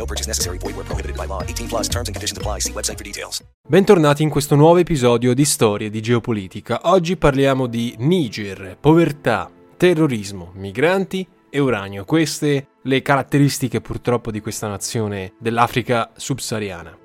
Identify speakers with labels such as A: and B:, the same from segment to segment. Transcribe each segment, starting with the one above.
A: No purchase necessary. Void where prohibited by law. 18 plus terms and conditions apply. See website for details.
B: Bentornati in questo nuovo episodio di Storie di Geopolitica. Oggi parliamo di Niger, povertà, terrorismo, migranti e uranio. Queste le caratteristiche purtroppo di questa nazione dell'Africa subsahariana.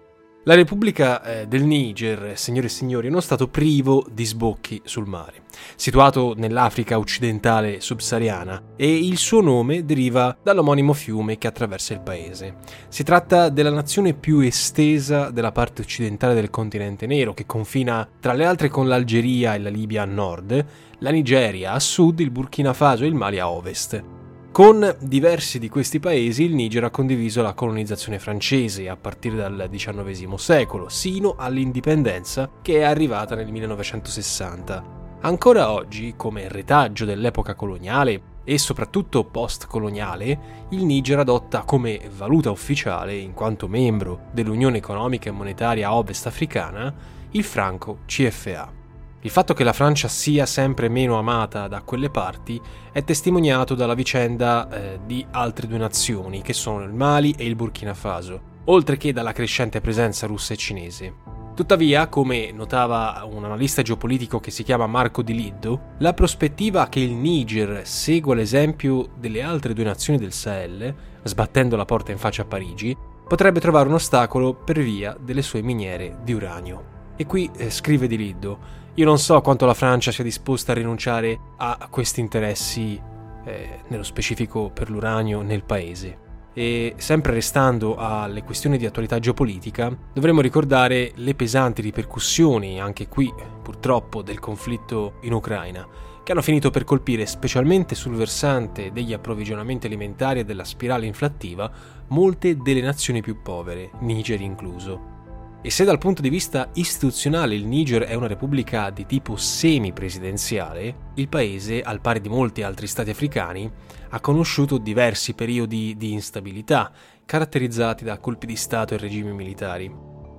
B: La Repubblica eh, del Niger, signore e signori, è uno stato privo di sbocchi sul mare, situato nell'Africa occidentale subsahariana e il suo nome deriva dall'omonimo fiume che attraversa il paese. Si tratta della nazione più estesa della parte occidentale del continente nero, che confina tra le altre con l'Algeria e la Libia a nord, la Nigeria a sud, il Burkina Faso e il Mali a ovest. Con diversi di questi paesi il Niger ha condiviso la colonizzazione francese a partire dal XIX secolo, sino all'indipendenza che è arrivata nel 1960. Ancora oggi, come retaggio dell'epoca coloniale e soprattutto post-coloniale, il Niger adotta come valuta ufficiale, in quanto membro dell'Unione economica e monetaria ovest africana, il franco CFA. Il fatto che la Francia sia sempre meno amata da quelle parti è testimoniato dalla vicenda eh, di altre due nazioni, che sono il Mali e il Burkina Faso, oltre che dalla crescente presenza russa e cinese. Tuttavia, come notava un analista geopolitico che si chiama Marco Di Liddo, la prospettiva che il Niger segua l'esempio delle altre due nazioni del Sahel, sbattendo la porta in faccia a Parigi, potrebbe trovare un ostacolo per via delle sue miniere di uranio. E qui eh, scrive Di Liddo, io non so quanto la Francia sia disposta a rinunciare a questi interessi, eh, nello specifico per l'uranio, nel paese. E sempre restando alle questioni di attualità geopolitica, dovremmo ricordare le pesanti ripercussioni, anche qui purtroppo, del conflitto in Ucraina, che hanno finito per colpire specialmente sul versante degli approvvigionamenti alimentari e della spirale inflattiva molte delle nazioni più povere, Niger incluso. E se dal punto di vista istituzionale il Niger è una repubblica di tipo semi-presidenziale, il paese, al pari di molti altri stati africani, ha conosciuto diversi periodi di instabilità, caratterizzati da colpi di Stato e regimi militari.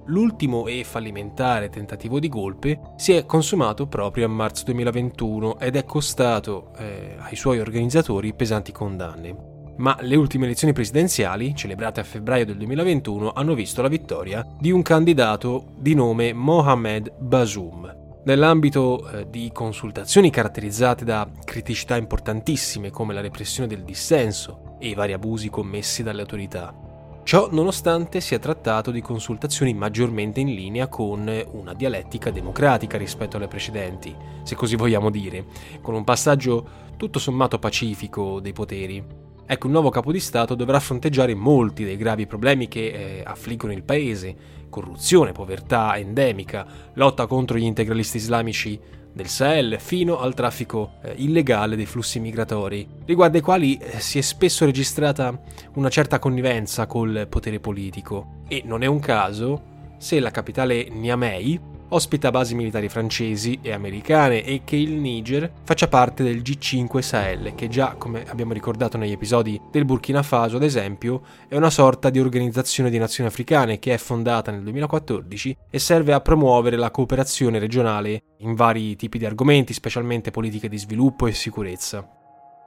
B: L'ultimo e fallimentare tentativo di golpe si è consumato proprio a marzo 2021 ed è costato eh, ai suoi organizzatori pesanti condanne ma le ultime elezioni presidenziali, celebrate a febbraio del 2021, hanno visto la vittoria di un candidato di nome Mohamed Bazoum. Nell'ambito eh, di consultazioni caratterizzate da criticità importantissime come la repressione del dissenso e i vari abusi commessi dalle autorità. Ciò nonostante si è trattato di consultazioni maggiormente in linea con una dialettica democratica rispetto alle precedenti, se così vogliamo dire, con un passaggio tutto sommato pacifico dei poteri. Ecco, un nuovo capo di Stato dovrà fronteggiare molti dei gravi problemi che eh, affliggono il paese, corruzione, povertà endemica, lotta contro gli integralisti islamici del Sahel fino al traffico eh, illegale dei flussi migratori, riguardo ai quali eh, si è spesso registrata una certa connivenza col potere politico. E non è un caso se la capitale Niamey ospita basi militari francesi e americane e che il Niger faccia parte del G5 Sahel, che già, come abbiamo ricordato negli episodi del Burkina Faso, ad esempio, è una sorta di organizzazione di nazioni africane che è fondata nel 2014 e serve a promuovere la cooperazione regionale in vari tipi di argomenti, specialmente politiche di sviluppo e sicurezza.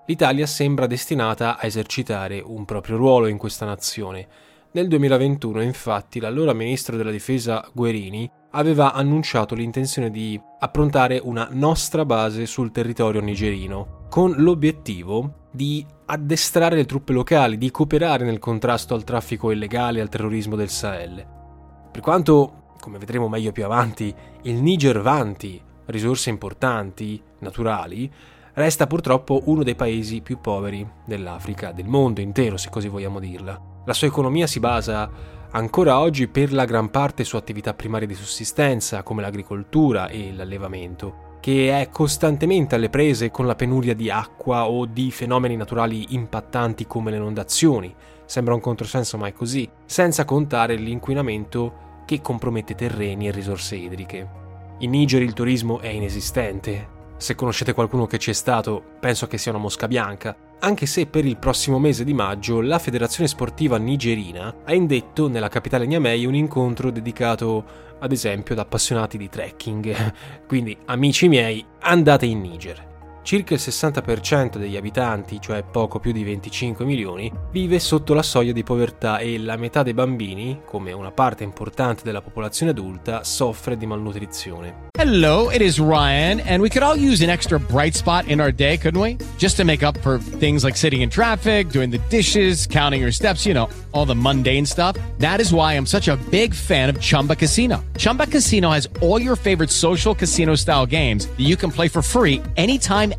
B: L'Italia sembra destinata a esercitare un proprio ruolo in questa nazione. Nel 2021, infatti, l'allora ministro della difesa Guerini aveva annunciato l'intenzione di approntare una nostra base sul territorio nigerino, con l'obiettivo di addestrare le truppe locali, di cooperare nel contrasto al traffico illegale e al terrorismo del Sahel. Per quanto, come vedremo meglio più avanti, il Niger vanti risorse importanti, naturali, resta purtroppo uno dei paesi più poveri dell'Africa, del mondo intero se così vogliamo dirla. La sua economia si basa ancora oggi per la gran parte su attività primarie di sussistenza come l'agricoltura e l'allevamento che è costantemente alle prese con la penuria di acqua o di fenomeni naturali impattanti come le inondazioni. Sembra un controsenso, ma è così, senza contare l'inquinamento che compromette terreni e risorse idriche. In Niger il turismo è inesistente. Se conoscete qualcuno che ci è stato, penso che sia una mosca bianca, anche se per il prossimo mese di maggio la Federazione Sportiva Nigerina ha indetto nella capitale Niamey un incontro dedicato ad esempio ad appassionati di trekking. Quindi, amici miei, andate in Niger. Circa il 60% degli abitanti, cioè poco più di 25 milioni, vive sotto la soglia di povertà e la metà dei bambini, come una parte importante della popolazione adulta, soffre di malnutrizione.
C: Hello, it is Ryan, and we could all use an extra bright spot in our day, couldn't we? Just to make up for things like sitting in traffic, doing the dishes, counting your steps, you know, all the mundane stuff. That is why I'm such a big fan of Chumba Casino. Chumba Casino has all your favorite social casino style games that you can play for free anytime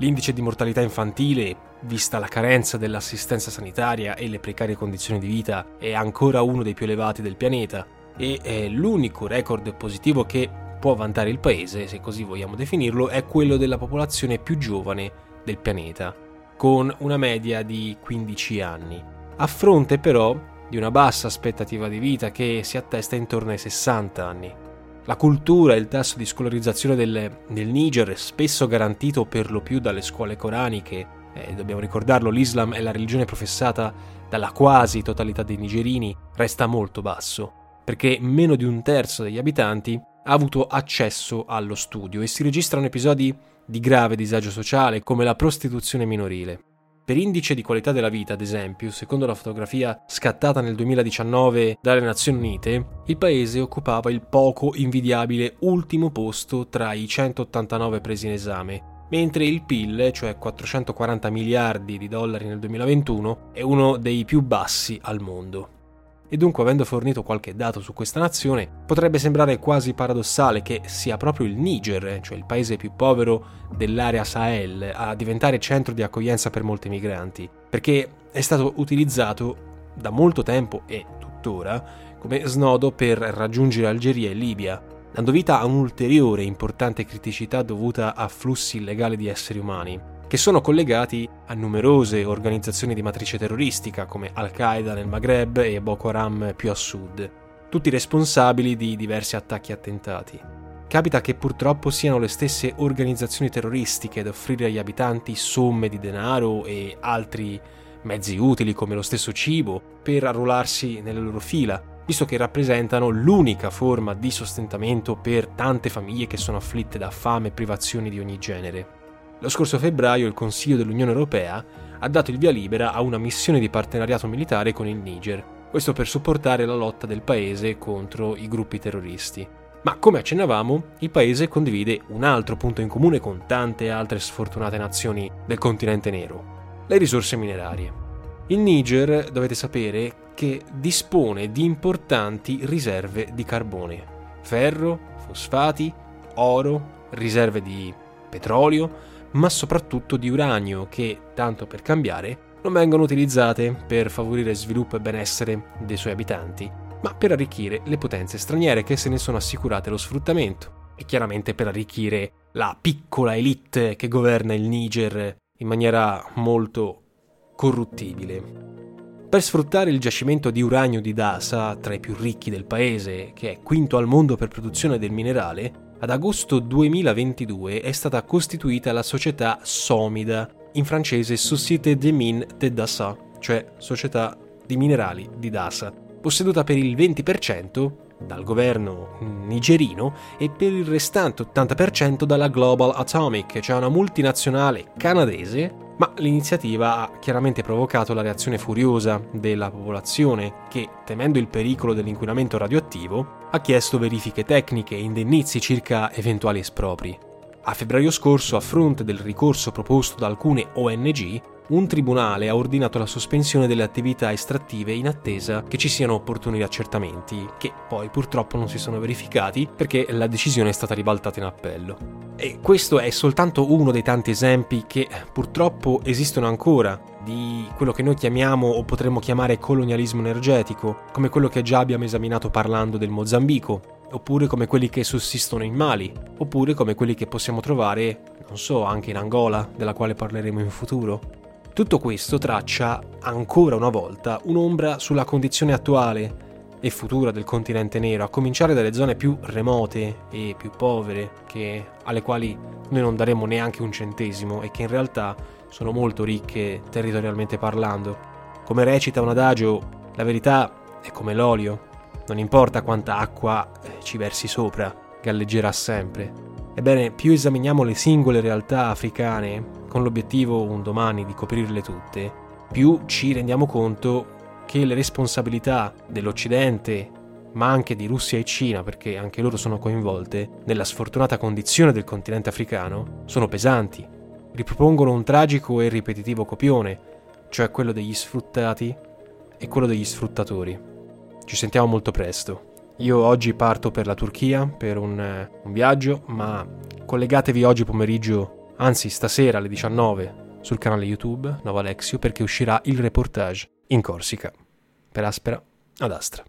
B: L'indice di mortalità infantile, vista la carenza dell'assistenza sanitaria e le precarie condizioni di vita, è ancora uno dei più elevati del pianeta e è l'unico record positivo che può vantare il paese, se così vogliamo definirlo, è quello della popolazione più giovane del pianeta, con una media di 15 anni, a fronte però di una bassa aspettativa di vita che si attesta intorno ai 60 anni. La cultura e il tasso di scolarizzazione del, del Niger, spesso garantito per lo più dalle scuole coraniche, eh, dobbiamo ricordarlo, l'Islam è la religione professata dalla quasi totalità dei nigerini, resta molto basso, perché meno di un terzo degli abitanti ha avuto accesso allo studio e si registrano episodi di grave disagio sociale come la prostituzione minorile. Per indice di qualità della vita, ad esempio, secondo la fotografia scattata nel 2019 dalle Nazioni Unite, il paese occupava il poco invidiabile ultimo posto tra i 189 presi in esame, mentre il PIL, cioè 440 miliardi di dollari nel 2021, è uno dei più bassi al mondo. E dunque, avendo fornito qualche dato su questa nazione, potrebbe sembrare quasi paradossale che sia proprio il Niger, cioè il paese più povero dell'area Sahel, a diventare centro di accoglienza per molti migranti, perché è stato utilizzato da molto tempo e tuttora come snodo per raggiungere Algeria e Libia, dando vita a un'ulteriore importante criticità dovuta a flussi illegali di esseri umani, che sono collegati a numerose organizzazioni di matrice terroristica come Al-Qaeda nel Maghreb e Boko Haram più a sud, tutti responsabili di diversi attacchi e attentati. Capita che purtroppo siano le stesse organizzazioni terroristiche ad offrire agli abitanti somme di denaro e altri mezzi utili come lo stesso cibo per arruolarsi nelle loro fila, visto che rappresentano l'unica forma di sostentamento per tante famiglie che sono afflitte da fame e privazioni di ogni genere. Lo scorso febbraio il Consiglio dell'Unione Europea ha dato il via libera a una missione di partenariato militare con il Niger, questo per supportare la lotta del paese contro i gruppi terroristi. Ma come accennavamo, il paese condivide un altro punto in comune con tante altre sfortunate nazioni del continente nero, le risorse minerarie. Il Niger, dovete sapere, che dispone di importanti riserve di carbone, ferro, fosfati, oro, riserve di petrolio, ma soprattutto di uranio che, tanto per cambiare, non vengono utilizzate per favorire sviluppo e benessere dei suoi abitanti, ma per arricchire le potenze straniere che se ne sono assicurate lo sfruttamento e chiaramente per arricchire la piccola elite che governa il Niger in maniera molto corruttibile. Per sfruttare il giacimento di uranio di Dasa, tra i più ricchi del paese, che è quinto al mondo per produzione del minerale, ad agosto 2022 è stata costituita la società Somida, in francese Société des Mines de Dassa, cioè Società di Minerali di Dassa, posseduta per il 20% dal governo nigerino e per il restante 80% dalla Global Atomic, cioè una multinazionale canadese ma l'iniziativa ha chiaramente provocato la reazione furiosa della popolazione che, temendo il pericolo dell'inquinamento radioattivo, ha chiesto verifiche tecniche e indennizi circa eventuali espropri. A febbraio scorso, a fronte del ricorso proposto da alcune ONG, un tribunale ha ordinato la sospensione delle attività estrattive in attesa che ci siano opportuni accertamenti, che poi purtroppo non si sono verificati perché la decisione è stata ribaltata in appello. E questo è soltanto uno dei tanti esempi che purtroppo esistono ancora di quello che noi chiamiamo o potremmo chiamare colonialismo energetico, come quello che già abbiamo esaminato parlando del Mozambico, oppure come quelli che sussistono in Mali, oppure come quelli che possiamo trovare, non so, anche in Angola, della quale parleremo in futuro. Tutto questo traccia ancora una volta un'ombra sulla condizione attuale e futura del continente nero, a cominciare dalle zone più remote e più povere, che, alle quali noi non daremo neanche un centesimo e che in realtà sono molto ricche territorialmente parlando. Come recita un adagio, la verità è come l'olio, non importa quanta acqua eh, ci versi sopra, galleggerà sempre. Ebbene, più esaminiamo le singole realtà africane con l'obiettivo un domani di coprirle tutte, più ci rendiamo conto che le responsabilità dell'Occidente, ma anche di Russia e Cina, perché anche loro sono coinvolte, nella sfortunata condizione del continente africano, sono pesanti. Ripropongono un tragico e ripetitivo copione, cioè quello degli sfruttati e quello degli sfruttatori. Ci sentiamo molto presto. Io oggi parto per la Turchia per un, un viaggio, ma collegatevi oggi pomeriggio anzi stasera alle 19 sul canale YouTube Nova Alexio perché uscirà il reportage in Corsica, per Aspera ad Astra.